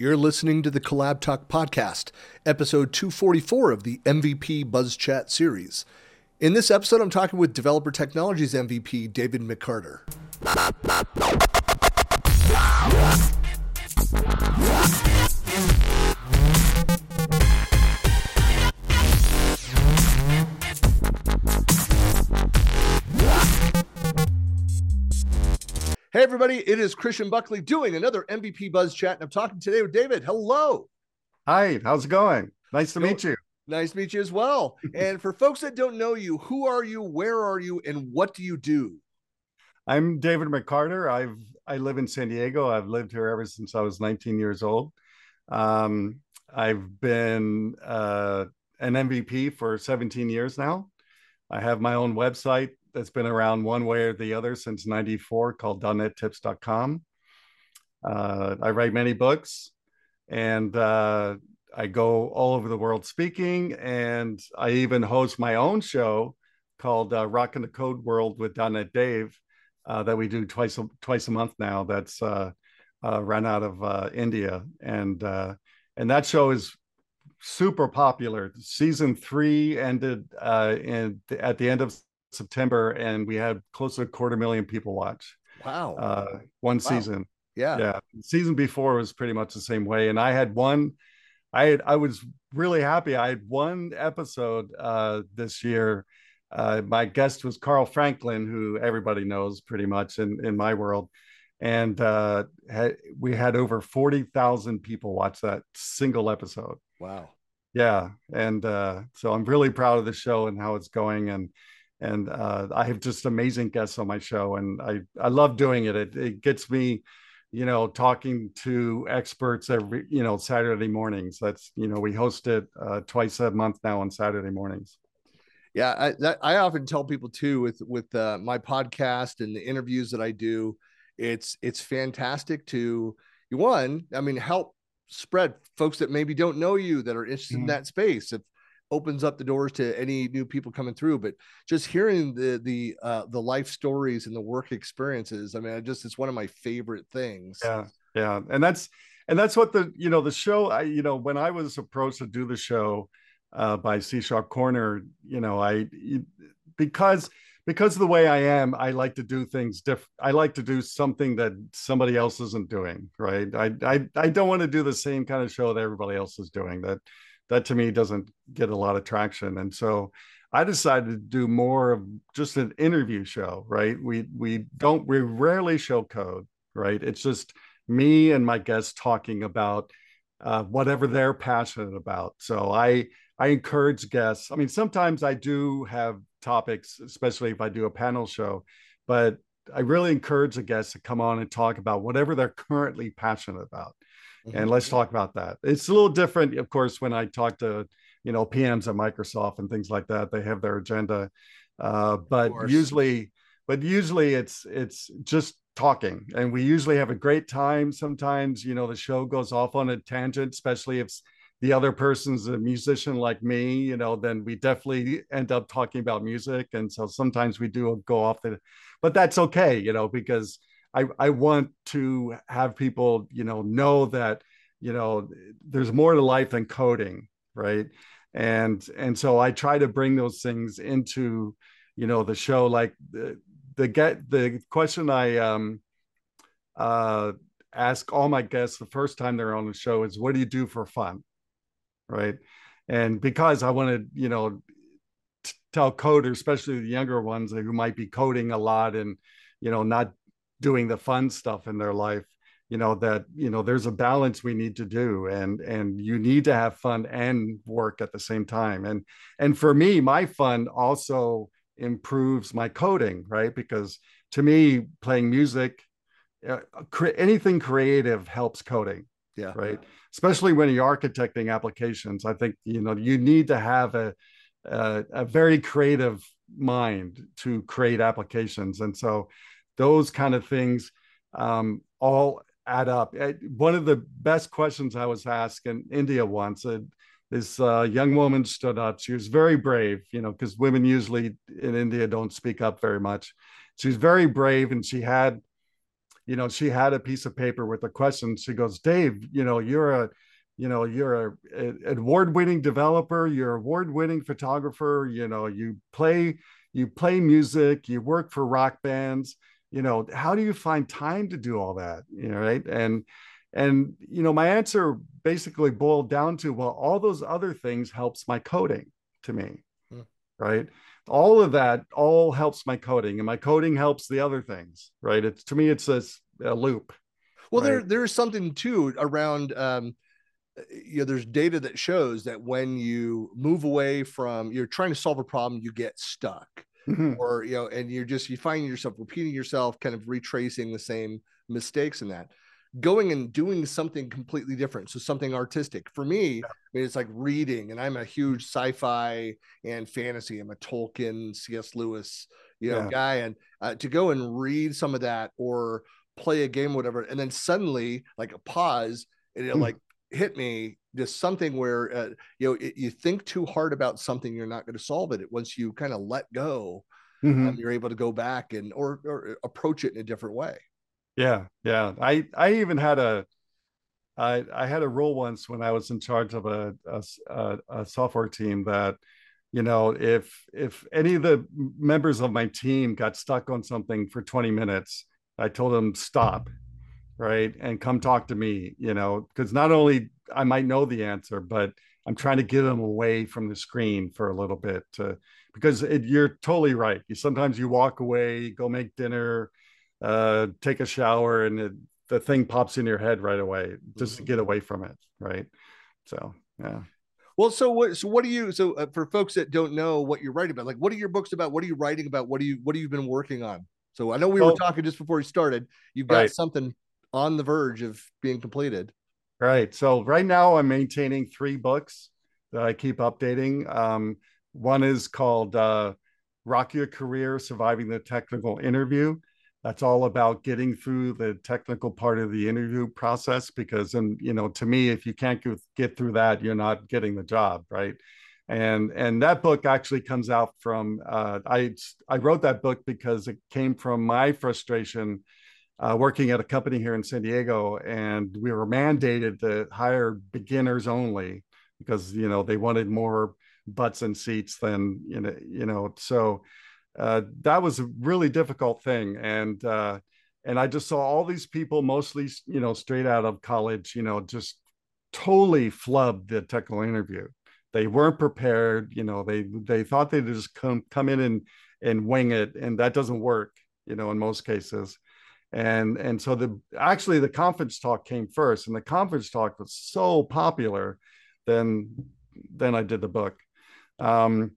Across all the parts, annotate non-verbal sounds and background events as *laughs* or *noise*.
You're listening to the CollabTalk Podcast, episode 244 of the MVPbuzzChat series. In this episode, I'm talking with Developer Technologies MVP David McCarter. Hey, everybody, it is Christian Buckley doing another MVPbuzzChat, and I'm talking today with David. Hello. Hi, how's it going? Nice to meet you. Nice to meet you as well. *laughs* and for folks that don't know you, who are you, where are you, and what do you do? I'm David McCarter. I've I live in San Diego. I've lived here ever since I was 19 years old. Um, I've been uh, an MVP for 17 years now. I have my own website, that's been around one way or the other since 94 called .NETtips.com. Uh, I write many books and uh, I go all over the world speaking. And I even host my own show called uh, Rockin' the Code World with dotNetDave uh, that we do twice a, twice a month now. That's uh, uh, run out of uh, India. And, and that show is super popular. Season three ended in, at the end of September, and we had close to a quarter million people watch. Wow. Uh, one wow. season. Yeah. Yeah. The season before was pretty much the same way. And I had one, I had, I was really happy. I had one episode uh, this year. Uh, my guest was Carl Franklin, who everybody knows pretty much in, in my world. And uh, had, we had over 40,000 people watch that single episode. Wow. Yeah. And uh, so I'm really proud of the show and how it's going. And, and uh, I have just amazing guests on my show, and I I love doing it. It it gets me, you know, talking to experts every you know Saturday mornings. That's you know we host it uh, twice a month now on Saturday mornings. Yeah, I that, I often tell people too with with uh, my podcast and the interviews that I do, it's it's fantastic to one. I mean, help spread folks that maybe don't know you that are interested mm-hmm. in that space. If opens up the doors to any new people coming through but just hearing the the uh the life stories and the work experiences i mean i just it's one of my favorite things. Yeah yeah and that's and that's what the you know the show i you know when i was approached to do the show uh by C# Corner you know i because because of the way i am i like to do things different i like to do something that somebody else isn't doing right? I i, I don't want to do the same kind of show that everybody else is doing that that to me doesn't get a lot of traction. And so I decided to do more of just an interview show, right? We we don't we rarely show code, right? It's just me and my guests talking about uh, whatever they're passionate about. So I I encourage guests. I mean, sometimes I do have topics, especially if I do a panel show, but I really encourage the guests to come on and talk about whatever they're currently passionate about. Mm-hmm. And let's talk about that. It's a little different, of course, when I talk to, you know, PMs at Microsoft and things like that. They have their agenda. Uh, but usually, but usually it's it's just talking and we usually have a great time sometimes you know the show goes off on a tangent especially if the other person's a musician like me you know then we definitely end up talking about music and so sometimes we do go off the but that's okay you know because I, I want to have people, you know, know that, you know, there's more to life than coding, right? And and so I try to bring those things into, you know, the show. Like the the get the question I um uh ask all my guests the first time they're on the show is what do you do for fun? Right. And because I want to, you know, tell coders, especially the younger ones who might be coding a lot and you know not doing the fun stuff in their life you know that you know there's a balance we need to do and and you need to have fun and work at the same time. And and for me my fun also improves my coding right? Because to me playing music uh, cre- anything creative helps coding yeah. right especially when you're architecting applications i think you know you need to have a a, a very creative mind to create applications and so those kind of things um, all add up. Eh, one of the best questions I was asked in India once, uh, this uh, young woman stood up. She was very brave, you know, because women usually in India don't speak up very much. She was very brave, and she had you know, she had a piece of paper with a question. She goes, Dave, you know, you're a, you know, you're a, a award-winning developer, you're award-winning photographer, you know, you play, you play music, you work for rock bands, you know, how do you find time to do all that? You know, right. And and you know, my answer basically boiled down to, well, all those other things helps my coding to me. Hmm. Right all of that all helps my coding and my coding helps the other things right it's to me it's a, a loop well right? there there's something too around um you know there's data that shows that when you move away from you're trying to solve a problem you get stuck mm-hmm. or you know and you're just you find yourself repeating yourself kind of retracing the same mistakes in that going and doing something completely different. So something artistic. For me, yeah. I mean, it's like reading, and I'm a huge sci-fi and fantasy. I'm a Tolkien, C.S. Lewis, you know, yeah. guy, and uh, to go and read some of that or play a game, whatever, and then suddenly like a pause, and it mm. like hit me just something where uh, you know it, you think too hard about something, you're not going to solve it. Once you kind of let go, mm-hmm. um, you're able to go back and or, or approach it in a different way. Yeah, yeah. I I even had a I I had a rule once when I was in charge of a a, a software team that you know if if any of the members of my team got stuck on something for 20 minutes i told them stop right and come talk to me you know because not only i might know the answer but i'm trying to get them away from the screen for a little bit to, because it, you're totally right you sometimes you walk away go make dinner uh, take a shower and it, the thing pops in your head right away just to mm-hmm. get away from it right? So yeah. Well so what so what do you so uh, for folks that don't know what you're writing about like what are your books about? What are you writing about? What do you what have you been working on? So i know we well, were talking just before we started. You've got right. something on the verge of being completed. Right. So right now i'm maintaining three books that i keep updating. Um, one is called uh, rock your career surviving the technical interview that's all about getting through the technical part of the interview process because and you know to me if you can't get through that you're not getting the job right? And and that book actually comes out from uh, i i wrote that book because it came from my frustration uh, working at a company here in san diego and we were mandated to hire beginners only because you know they wanted more butts and seats than you know you know so uh, that was a really difficult thing. And uh, and I just saw all these people, mostly you know straight out of college, you know, just totally flubbed the technical interview. They weren't prepared. You know, they they thought they'd just come come in and and wing it, and that doesn't work. You know, in most cases. And and so the actually the conference talk came first, and the conference talk was so popular. Then then I did the book. Um,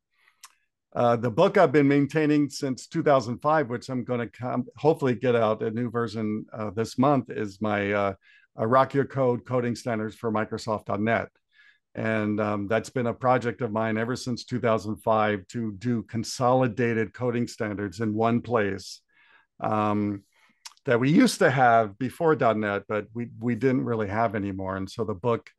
uh, the book I've been maintaining since 2005, which I'm going to hopefully get out a new version uh, this month, is my uh, Rock Your Code coding standards for Microsoft.NET. And um, that's been a project of mine ever since 2005 to do consolidated coding standards in one place um, that we used to have before .NET, but we, we didn't really have anymore. And so the book,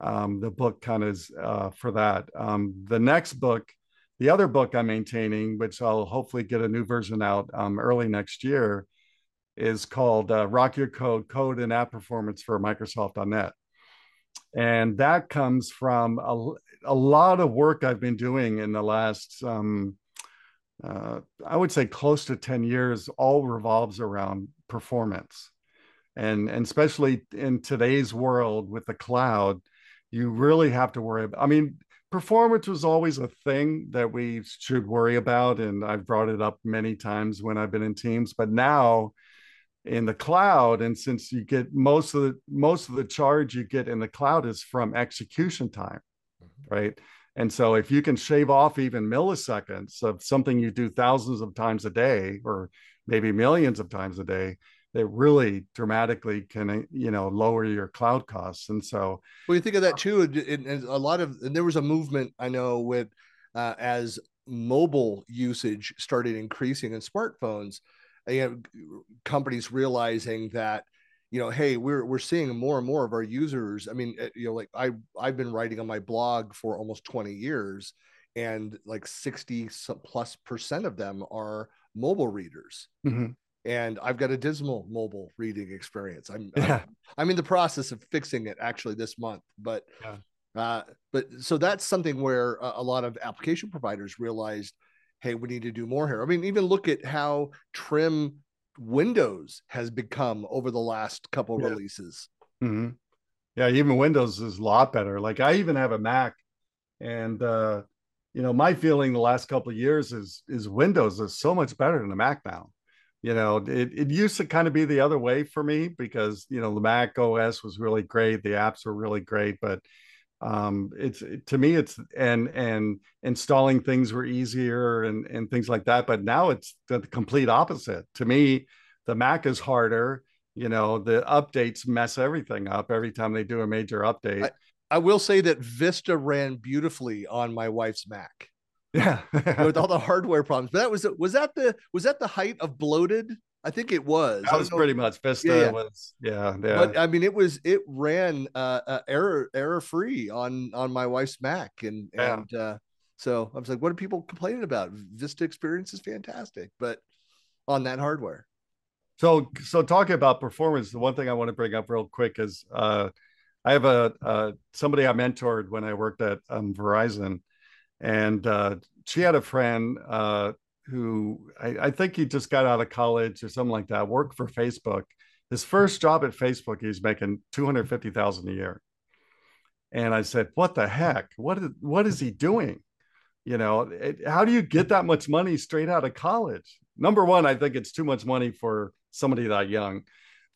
um, the book kind of is uh, for that. Um, the next book the other book I'm maintaining, which I'll hopefully get a new version out um, early next year, is called uh, Rock Your Code Code and App Performance for Microsoft.NET. And that comes from a, a lot of work I've been doing in the last, um, uh, I would say close to 10 years, all revolves around performance. And, and especially in today's world with the cloud, you really have to worry about, I mean, performance was always a thing that we should worry about and i've brought it up many times when i've been in teams but now in the cloud and since you get most of the most of the charge you get in the cloud is from execution time mm-hmm. right and so if you can shave off even milliseconds of something you do thousands of times a day or maybe millions of times a day that really dramatically can you know lower your cloud costs and so well you think of that too and a lot of and there was a movement i know with uh, as mobile usage started increasing in smartphones you know, companies realizing that you know hey we're we're seeing more and more of our users i mean uh, you know like i i've been writing on my blog for almost 20 years and like 60 plus percent of them are mobile readers. Mm-hmm and I've got a dismal mobile reading experience. I'm, Yeah. I'm, I'm in the process of fixing it actually this month, but Yeah. uh, but so that's something where a, a lot of application providers realized, hey, we need to do more here. I mean, even look at how trim Windows has become over the last couple Yeah. releases. hmm Yeah, even Windows is a lot better. Like I even have a Mac, and uh, you know, my feeling the last couple of years is is Windows is so much better than the Mac now. You know, it, it used to kind of be the other way for me because you know the Mac OS was really great, the apps were really great, but um it's to me it's and and installing things were easier and and things like that but now it's the complete opposite. To me the mac is harder you know the updates mess everything up every time they do a major update. I will say that Vista ran beautifully on my wife's Mac yeah *laughs* with all *laughs* the hardware problems. But that was was that the was that the height of bloated? I think it was. I that was pretty much vista Yeah, yeah. was yeah yeah but I mean, it was it ran uh, uh error error free on on my wife's Mac, and Yeah. and uh, so I was like, what are people complaining about? Vista experience is fantastic, but on that hardware, So, so talking about performance, the one thing I want to bring up real quick is uh, I have a uh, somebody I mentored when I worked at um, Verizon, and uh, she had a friend uh, who I, I think he just got out of college or something like that, worked for Facebook. His first job at Facebook, he's making two hundred fifty thousand a year, and I said, "What the heck? What is what is he doing?" You know, it, how do you get that much money straight out of college? Number one, I think it's too much money for somebody that young.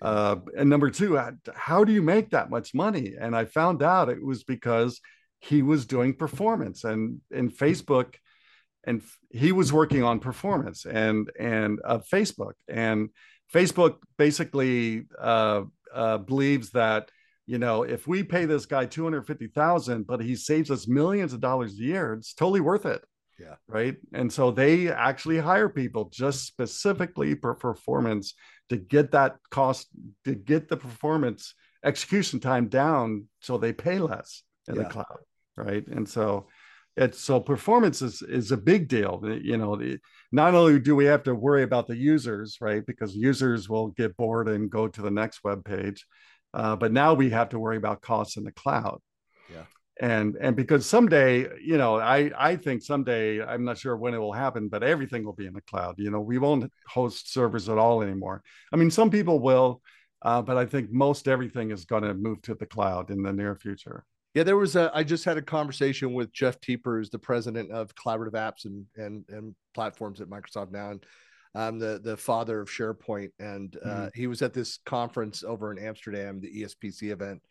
Uh, and number two, how do you make that much money? And I found out it was because he was doing performance and in Facebook, and he was working on performance and and uh, Facebook and Facebook basically uh, uh, believes that you know if we pay this guy two hundred fifty thousand, but he saves us millions of dollars a year, it's totally worth it. Yeah. Right. And so they actually hire people just specifically for performance to get that cost to get the performance execution time down so they pay less in Yeah. the cloud. Right. And so it's so performance is is a big deal. You know, the, not only do we have to worry about the users, right? Because users will get bored and go to the next web page. Uh, but now we have to worry about costs in the cloud. Yeah. And and because someday, you know, I I think someday I'm not sure when it will happen, but everything will be in the cloud. You know, we won't host servers at all anymore. I mean, some people will, uh, but I think most everything is going to move to the cloud in the near future. Yeah, there was a. I just had a conversation with Jeff Teper, the president of collaborative apps and and and platforms at Microsoft now, and um, the the father of SharePoint, and uh, Mhm. he was at this conference over in Amsterdam, the ESPC event,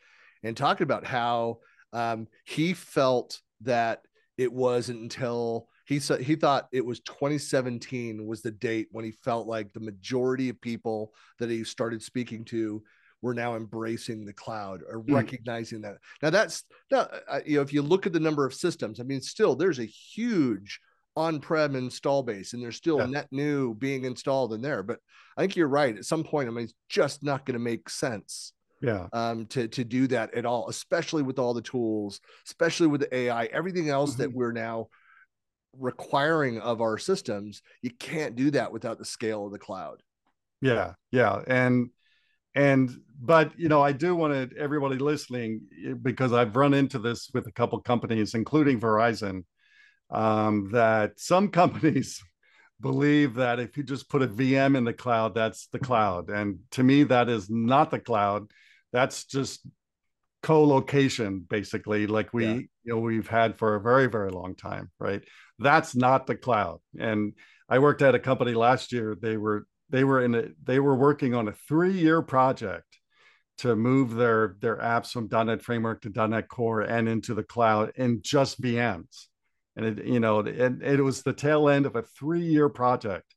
and talking about how um, he felt that it wasn't until he said he thought it was 2017 was the date when he felt like the majority of people that he started speaking to were now embracing the cloud or Mm. recognizing that. Now that's now you know if you look at the number of systems, I mean, still there's a huge on-prem install base, and there's still Yeah. net new being installed in there. But I think you're right. At some point, I mean, it's just not going to make sense Yeah. um, to to do that at all, especially with all the tools, especially with the AI, everything else that Mhm. we're now requiring of our systems. You can't do that without the scale of the cloud. Yeah, yeah, and and but you know, I do want to everybody listening eh, because I've run into this with a couple companies, including Verizon, um, that some *laughs* companies believe that if you just put a VM in the cloud, that's the cloud, and to me, that is not the cloud. That's just co-location, basically, like we Yeah. you know we've had for a very very long time, right? That's not the cloud, and I worked at a company last year. They were they were in a they were working on a three year project to move their their apps from .NET Framework to .NET Core and into the cloud in just VMs, and it you know and it was the tail end of a three year project,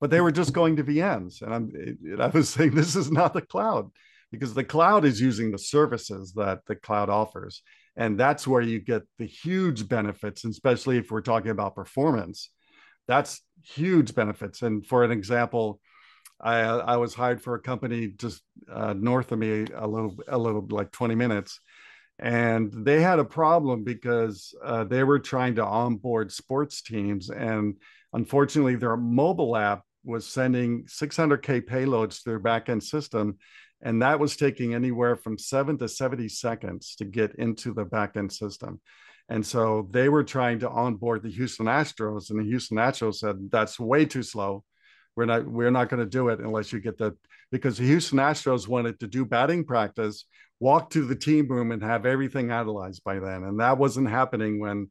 but they were just going to VMs, and I'm and I was *laughs* saying this is not the cloud because the cloud is using the services that the cloud offers, and that's where you get the huge benefits, especially if we're talking about performance that's huge benefits. And for an example, I I was hired for a company just uh, north of me a little a little like 20 minutes, and they had a problem because uh, they were trying to onboard sports teams, and unfortunately, their mobile app was sending 600k payloads to their backend system. And that was taking anywhere from 7 to 70 seconds to get into the backend system. And so they were trying to onboard the Houston Astros. And the Houston Astros said that's way too slow we're not we're not going to do it unless you get the because the Houston Astros wanted to do batting practice walk to the team room and have everything analyzed by then. And that wasn't happening when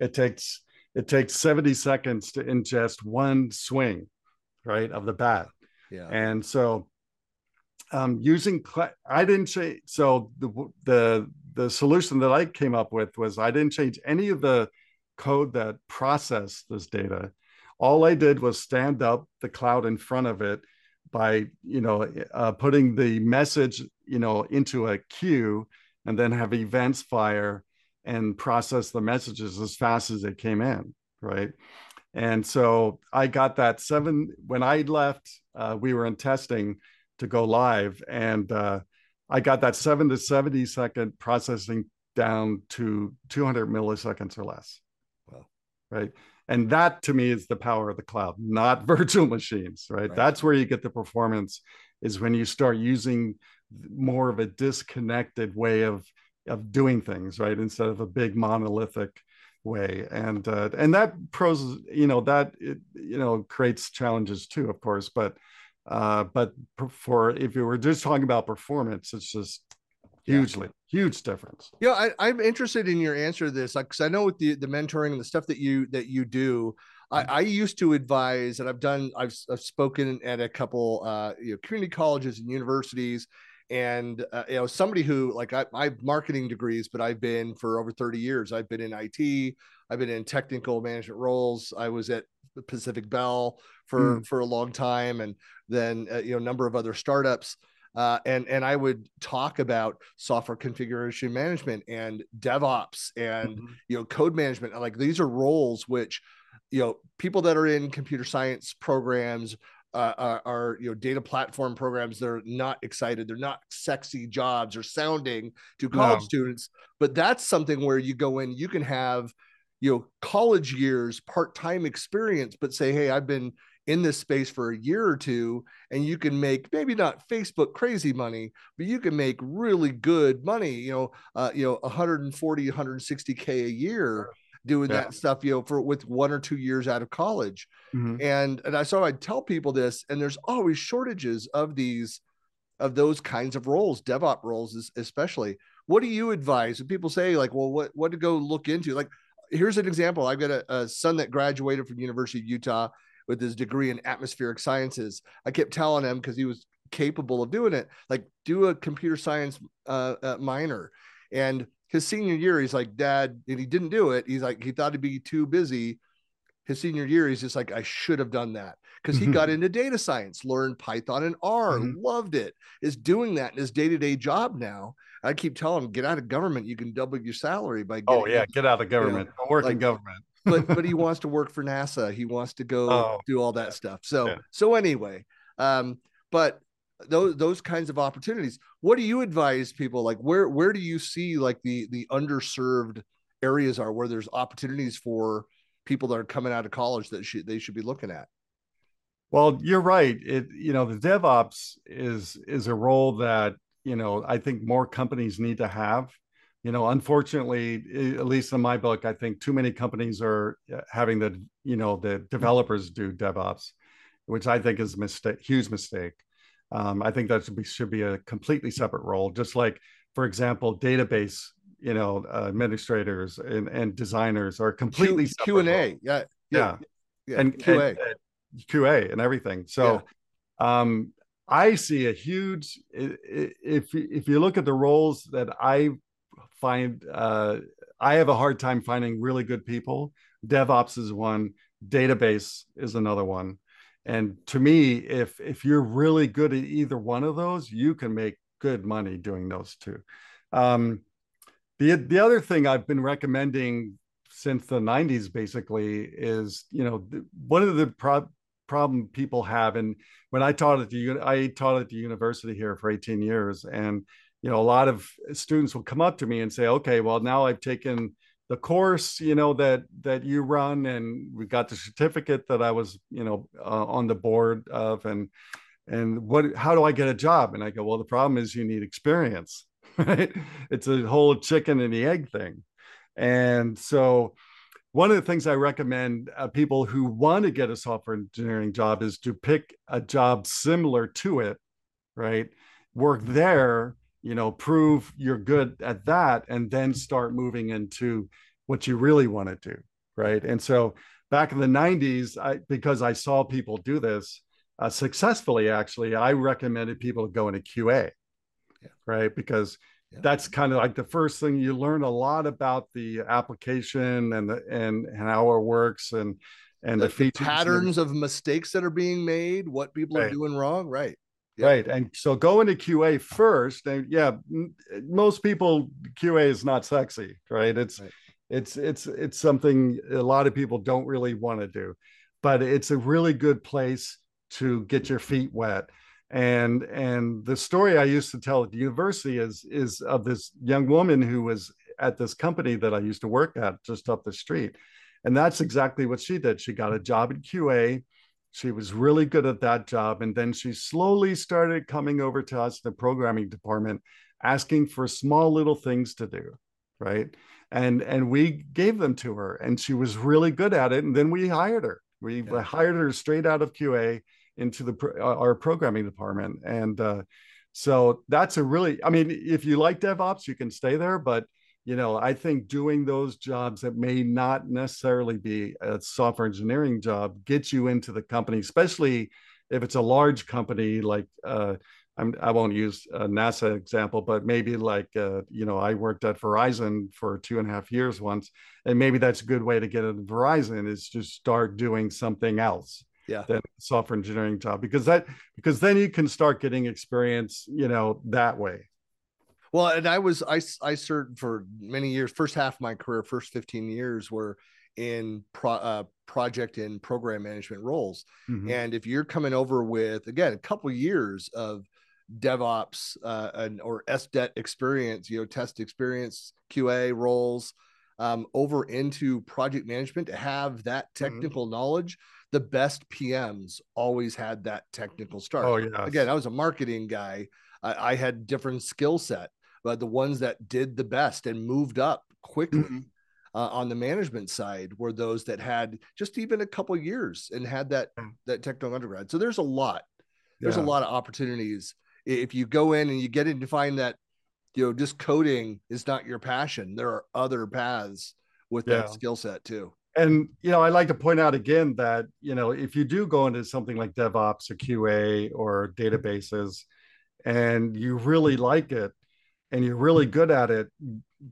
it takes it takes 70 seconds to ingest one swing right of the bat. Yeah. And so um, using cl- i didn't say so the the the solution that i came up with was i didn't change any of the code that processed this data all i did was stand up the cloud in front of it by you know uh, putting the message you know into a queue and then have events fire and process the messages as fast as they came in right? And so i got that seven when i left uh, we were in testing to go live and uh, i got that 7 to 70 second processing down to 200 milliseconds or less. Wow right and that to me is the power of the cloud not *laughs* virtual machines right? right. That's where you get the performance is when you start using more of a disconnected way of of doing things right? Instead of a big monolithic way. And uh, and that pros you know that it, you know creates challenges too of course but uh but for if you were just talking about performance it's just hugely yeah. huge difference yeah I, am interested in your answer to this because i know with the the mentoring and the stuff that you that you do I, mm-hmm. I used to advise and i've done i've, I've spoken at a couple uh you know community colleges and universities and uh, you know somebody who like I, I have marketing degrees but i've been for over 30 years i've been in it i've been in technical management roles i was at pacific bell for mm. for a long time and then uh, you know a number of other startups uh, and and I would talk about software configuration management and DevOps and mm-hmm. you know code management. Like these are roles which you know people that are in computer science programs uh, are, are, you know data platform programs they're not excited they're not sexy jobs or sounding to college no. students but that's something where you go in you can have you know college years part-time experience but say hey i've been in this space for a year or two and you can make maybe not facebook crazy money but you can make really good money you know uh, you know 140 160k a year doing yeah. that stuff, you know, for with one or two years out of college. Mm-hmm. And and I so I tell people this, and there's always shortages of these of those kinds of roles, DevOps roles especially. What do you advise? And people say, like, well, what what to go look into? Like, here's an example. I've got a, a son that graduated from University of Utah with his degree in atmospheric sciences. I kept telling him because he was capable of doing it, like do a computer science uh, uh, minor. And his senior year, he's like, Dad, and he didn't do it. He's like, he thought he'd be too busy. His senior year, he's just like, I should have done that because he mm-hmm. got into data science, learned Python and R, mm-hmm. loved it, is doing that in his day to day job now. I keep telling him, get out of government. You can double your salary by oh yeah, get out of government. You know, work like, in government. But but he *laughs* wants to work for NASA. He wants to go oh, do all that yeah. stuff. So yeah. so anyway, um, but those those kinds of opportunities what do you advise people like where where do you see like the the underserved areas are where there's opportunities for people that are coming out of college that should they should be looking at well you're right it you know the devops is is a role that you know i think more companies need to have you know unfortunately at least in my book i think too many companies are uh, having the you know the developers do devops which i think is a mistake huge mistake um, I think that should be, should be a completely separate role, just like, for example, database, you know, uh, administrators and, and designers are completely Q and A, yeah, yeah, yeah, and QA, and, and QA, and everything. So, yeah. um, I see a huge. If if you look at the roles that I find, uh, I have a hard time finding really good people. DevOps is one. Database is another one and to me if if you're really good at either one of those you can make good money doing those two um, the the other thing i've been recommending since the 90s basically is you know one of the pro- problem people have and when i taught at the i taught at the university here for 18 years and you know a lot of students will come up to me and say okay well now i've taken the course you know that that you run and we got the certificate that i was you know uh, on the board of and and what how do i get a job? And i go well the problem is you need experience. *laughs* Right? It's a whole chicken and the egg thing. And so one of the things i recommend uh, people who want to get a software engineering job is to pick a job similar to it right? Work there you know prove you're good at that and then start moving into what you really want to do right and so back in the 90s i because i saw people do this uh, successfully actually i recommended people to go into qa yeah. right because yeah. that's kind of like the first thing you learn a lot about the application and the and, and how it works and and the, the, patterns of mistakes that are being made what people right. are doing wrong right Yep. Right. And so go into QA first. And yeah, most people QA is not sexy, right? It's right. it's it's it's something a lot of people don't really want to do. But it's a really good place to get your feet wet. And and the story I used to tell at the university is is of this young woman who was at this company that I used to work at just up the street. And that's exactly what she did. She got a job in QA she was really good at that job. And then she slowly started coming over to us the programming department, asking for small little things to do. Right. And and we gave them to her and she was really good at it. And then we hired her. We yeah. hired her straight out of QA into the uh, our programming department. And uh, so that's a really, I mean, if you like DevOps, you can stay there, but you know, I think doing those jobs that may not necessarily be a software engineering job gets you into the company, especially if it's a large company like uh, I'm, I will not use a NASA example, but maybe like uh, you know I worked at Verizon for two and a half years once, and maybe that's a good way to get into Verizon is to start doing something else yeah. than software engineering job because that because then you can start getting experience you know that way well, and I was I I served for many years. First half of my career, first fifteen years were in pro, uh, project and program management roles. Mm-hmm. And if you're coming over with again a couple years of DevOps uh, and, or SDET experience, you know, test experience, QA roles, um, over into project management to have that mm-hmm. technical mm-hmm. knowledge. The best PMs always had that technical start. Oh yeah. Again, I was a marketing guy. I, I had different skill set but the ones that did the best and moved up quickly mm-hmm. uh, on the management side were those that had just even a couple years and had that that technical undergrad. So there's a lot. There's yeah. a lot of opportunities if you go in and you get in to find that you know just coding is not your passion. There are other paths with yeah. that skill set too. And you know, I like to point out again that you know if you do go into something like DevOps or QA or databases, and you really like it, and you're really good at it,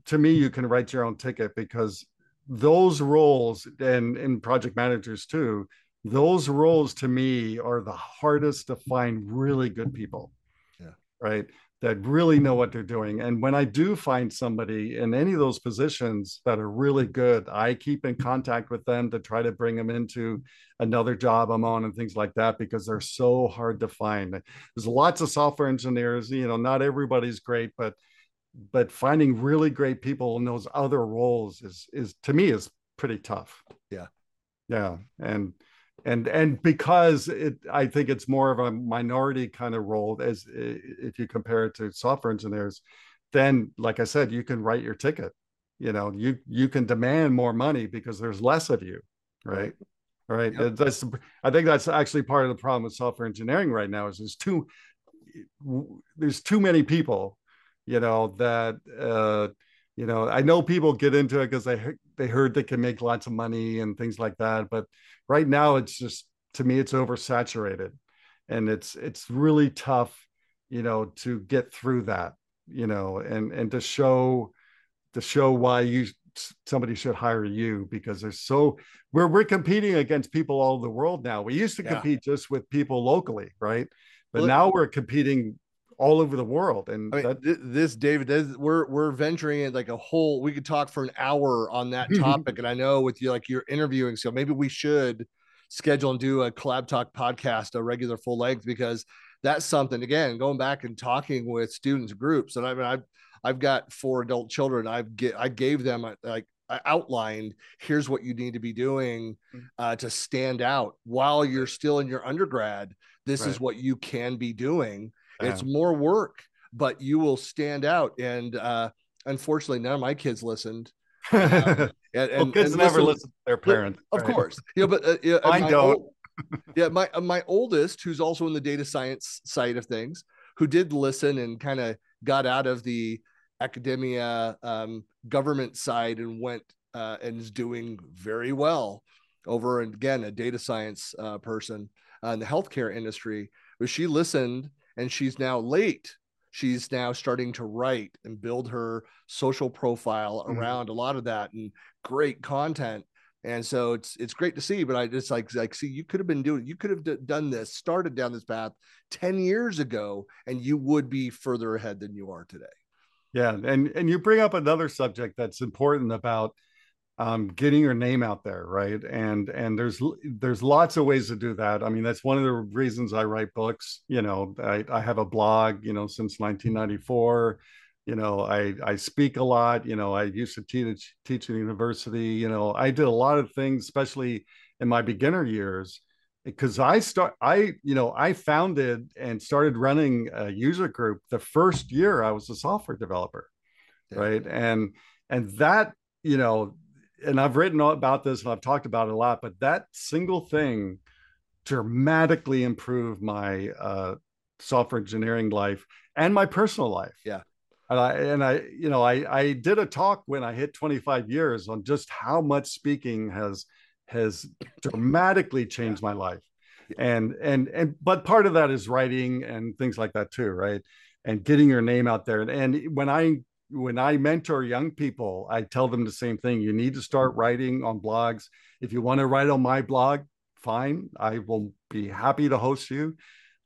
to me, you can write your own ticket because those roles and in project managers too, those roles to me are the hardest to find really good people. Yeah. Right that really know what they're doing. And when I do find somebody in any of those positions that are really good, I keep in contact with them to try to bring them into another job I'm on and things like that because they're so hard to find. There's lots of software engineers, you know, not everybody's great, but but finding really great people in those other roles is is to me is pretty tough. Yeah. Yeah. And and and because it i think it's more of a minority kind of role as if you compare it to software engineers then like i said you can write your ticket you know you you can demand more money because there's less of you right right yep. that's i think that's actually part of the problem with software engineering right now is there's too there's too many people you know that uh you know i know people get into it because they they heard they can make lots of money and things like that but right now it's just to me it's oversaturated. And it's it's really tough you know to get through that you know and and to show to show why you somebody should hire you because there's so we're we're competing against people all over the world now. We used to yeah. compete just with people locally right? But well, now we're competing all over the world. And I mean, that, this, David, this, we're we're venturing in like a whole. We could talk for an hour on that *laughs* topic, and I know with you, like you're interviewing, so maybe we should schedule and do a CollabTalk podcast, a regular full length, because that's something. Again, going back and talking with students groups, and I mean, I've I've got four adult children. I've get I gave them like outlined here's what you need to be doing Mm. uh, to stand out while you're still in your undergrad this is what you can be doing it's more work but you will stand out and uh unfortunately none of my kids listened *laughs* and, well, and- kids and never listen to their parents. of right? course yeah but uh, yeah, my don't. ol- yeah my uh, my oldest who's also in the data science side of things who did listen and kind of got out of the academia um, government side and went uh, and is doing very well over and again a data science uh, person uh, in the healthcare industry but she listened and she's now late. She's now starting to write and build her social profile Mhm. around a lot of that and great content. And so it's it's great to see but i just like like see you could have been doing you could have d- done this started down this path 10 years ago and you would be further ahead than you are today. Yeah, and and you bring up another subject that's important about um, getting your name out there, right? And and there's there's lots of ways to do that. I mean, that's one of the reasons I write books. You know, I, I have a blog. You know, since 1994. You know, I I speak a lot. You know, I used to teach teach at university. You know, I did a lot of things, especially in my beginner years because I start I you know I founded and started running a user group the first year I was a software developer Yeah. right and and that you know and I've written about this and I've talked about it a lot but that single thing dramatically improved my uh software engineering life and my personal life. Yeah. and I and I you know I I did a talk when I hit 25 years on just how much speaking has has dramatically changed my life. And and and but part of that is writing and things like that too right? And getting your name out there. And, and when i when i mentor young people i tell them the same thing you need to start writing on blogs. If you want to write on my blog fine i will be happy to host you.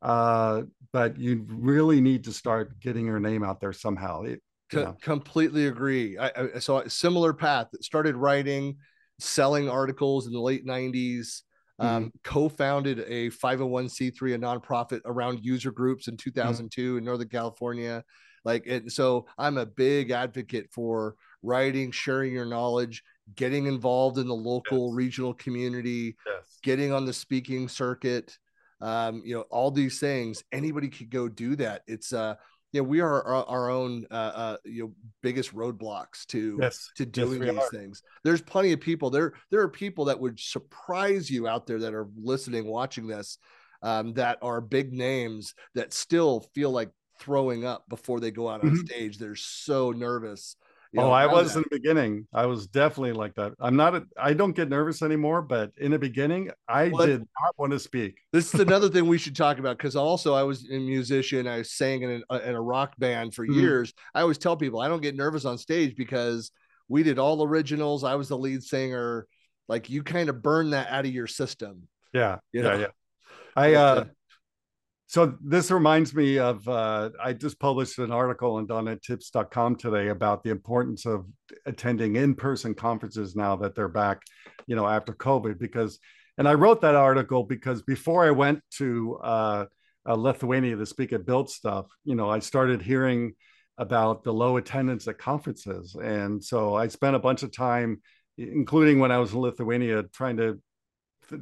Uh, but you really need to start getting your name out there somehow It- you Co- know. completely agree. I, I saw a similar path started writing selling articles in the late 90s um, co-founded a 501c3 a nonprofit around user groups in 2002 in northern california like and so i'm a big advocate for writing sharing your knowledge getting involved in the local Yes. regional community yes. getting on the speaking circuit um you know all these things. Anybody could go do that. It's uh yeah we are our, our own uh, uh you know biggest roadblocks to yes. to doing we these are. things. There's plenty of people. There there are people that would surprise you out there that are listening watching this um that are big names that still feel like throwing up before they go out on Mhm. stage they're so nervous you oh, know, I was that. in the beginning. I was definitely like that. I'm not. A, I don't get nervous anymore. But in the beginning, I did not want to speak. This is *laughs* another thing we should talk about because also I was a musician. I sang in, a, in a rock band for Mhm. years. I always tell people I don't get nervous on stage because we did all originals. I was the lead singer. Like you kind of burn that out of your system. Yeah, You yeah, know? yeah. I uh, uh, so this reminds me of uh, I just published an article on dotNetTips.com today about the importance of attending in-person conferences now that they're back, you know, after COVID. Because, and I wrote that article because before I went to uh, uh, Lithuania to speak at Build Stuff, you know, I started hearing about the low attendance at conferences, and so I spent a bunch of time, including when I was in Lithuania, trying to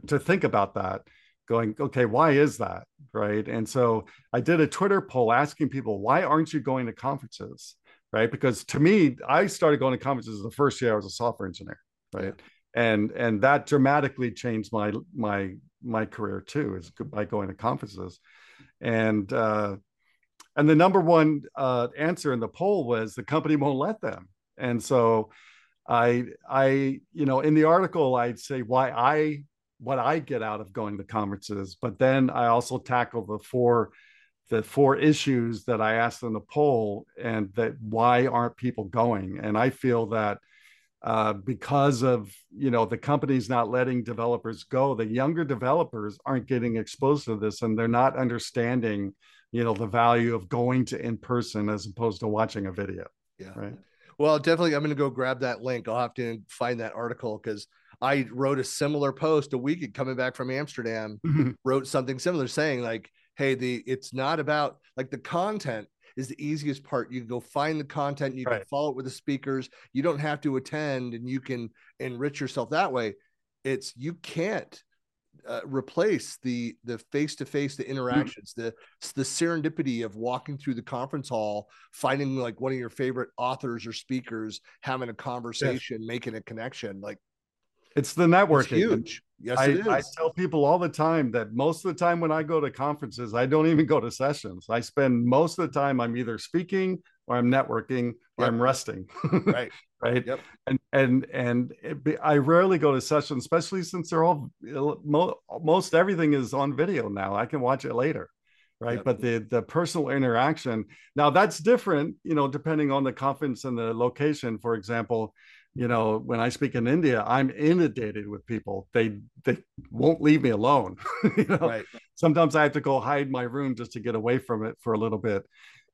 to think about that going okay why is that? Right? And so i did a twitter poll asking people why aren't you going to conferences? Right? Because to me i started going to conferences the first year i was a software engineer right? And and that dramatically changed my my my career too is by going to conferences. And uh and the number one uh answer in the poll was the company won't let them. And so i i you know in the article i'd say why i what I get out of going to conferences, but then I also tackle the four the four issues that I asked in the poll and that why aren't people going? And I feel that uh, because of you know the companies not letting developers go, the younger developers aren't getting exposed to this and they're not understanding you know the value of going to in person as opposed to watching a video. Yeah. Right. Well, definitely, I'm going to go grab that link. I'll have to find that article because I wrote a similar post a week coming back from Amsterdam. Wrote something similar, saying like, "Hey, the it's not about like the content is the easiest part. You can go find the content, you Right. can follow it with the speakers. You don't have to attend, and you can enrich yourself that way. It's you can't uh, replace the the face to face the interactions the the serendipity of walking through the conference hall finding like one of your favorite authors or speakers having a conversation making a connection like It's the it's networking. huge yes I, it is I tell people all the time that most of the time when I go to conferences, I don't even go to sessions. I spend most of the time I'm either speaking or I'm networking or Yep. I'm resting. *laughs* right right. Yep. And and and it be, I rarely go to sessions, especially since they're all mo, most everything is on video now. I can watch it later. Right. Yep. But the the personal interaction now that's different, you know, depending on the conference and the location. For example, you know, when I speak in India, I'm inundated with people. They they won't leave me alone. *laughs* you know, right sometimes I have to go hide my room just to get away from it for a little bit.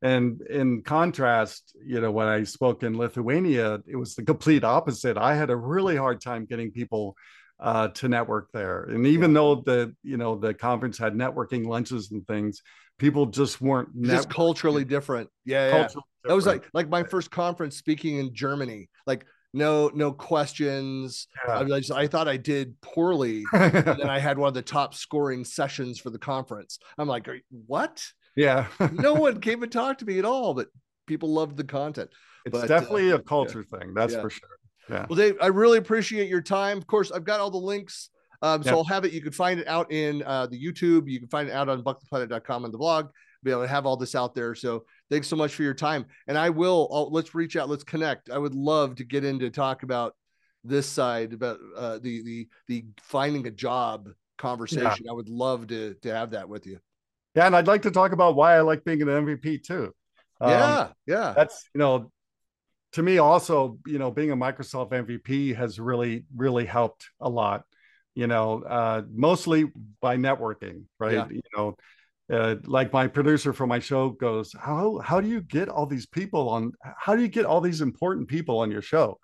And in contrast, you know, when I spoke in Lithuania, it was the complete opposite. I had a really hard time getting people uh, to network there. And even though the, you know, the conference had networking lunches and things, people just weren't just culturally different yeah, yeah. culturally that was like like my first conference speaking in germany like no no questions I, Yeah. I just i thought i did poorly and then *laughs* I had one of the top scoring sessions for the conference. I'm like, what? yeah. No *laughs* one came and talked to me at all, but people loved the content. it's but, uh, definitely a culture thing. That's yeah. for sure. Yeah. Well, Dave, I really appreciate your time. Of course, I've got all the links. Um, so Yeah. I'll have it. You can find it out in uh, the YouTube. You can find it out on buckleyplanet.com and the blog. Be able to have all this out there. So thanks so much for your time. And I will, I'll, let's reach out. Let's connect. I would love to get into talk about this side about uh, the, the, the finding a job conversation. I would love to, to have that with you. Yeah. And I'd like to talk about why I like being an MVP too. Um, yeah. Yeah. that's you know to me also you know being a microsoft mvp has really really helped a lot you know uh mostly by networking right Yeah. you know uh, like my producer for my show goes how how do you get all these people on how do you get all these important people on your show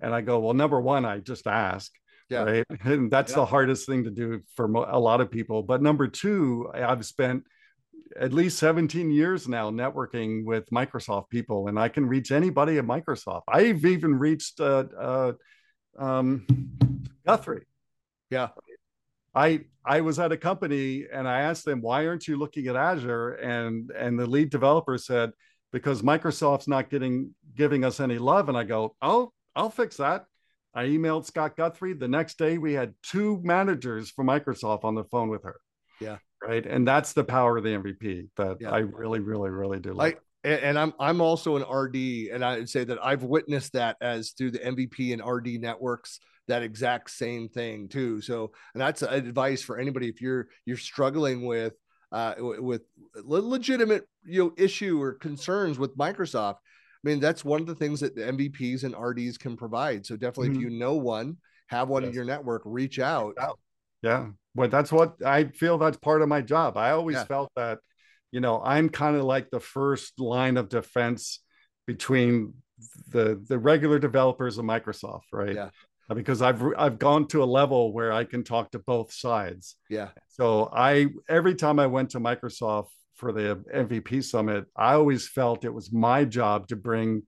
and i go well number one i just ask Yeah. right *laughs* and that's Yeah. the hardest thing to do for a lot of people but number two i've spent at least 17 years now networking with Microsoft people, and I can reach anybody at Microsoft. I've even reached uh, uh, um, Guthrie. Yeah. I I was at a company and I asked them why aren't you looking at Azure and and the lead developer said because Microsoft's not getting giving us any love and I go oh I'll fix that. I emailed Scott Guthrie the next day we had two managers from Microsoft on the phone with her. Yeah. Right. And that's the power of the MVP that Yeah. I really really really do like. And I'm I'm also an RD, and I'd say that I've witnessed that as through the MVP and RD networks, that exact same thing too. So, and that's advice for anybody if you're you're struggling with uh with legitimate you know issue or concerns with Microsoft. I mean, that's one of the things that the MVPs and RDs can provide. So definitely, if Mhm. you know one, have one in your network, reach out. Yeah. Well, that's what I feel that's part of my job. I always Yeah. felt that, you know, I'm kind of like the first line of defense between the the regular developers of Microsoft, right? Yeah. Uh, Because I've I've gone to a level where I can talk to both sides. Yeah, So I every time I went to Microsoft for the MVP summit, I always felt it was my job to bring,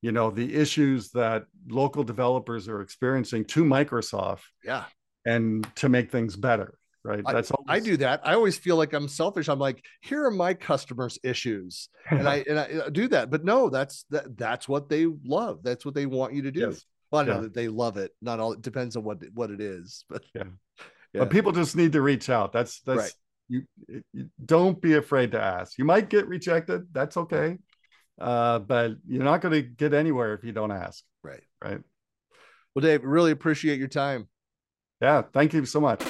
you know, the issues that local developers are experiencing to Microsoft yeah. and to make things better. Right. That's I always, do that. I always feel like I'm selfish. I'm like, here are my customers' issues. and I *laughs* and I do that. But no, that's that that's what they love. That's what they want you to do. Yes. Well, I know Yeah. that they love it. Not all. It depends on what what it is. *laughs* But Yeah. yeah. but people just need to reach out. That's that's Right. you, you don't be afraid to ask. You might get rejected. That's okay. Uh, but you're not going to get anywhere if you don't ask. right. Right. Well, Dave, really appreciate your time. Yeah. Thank you so much.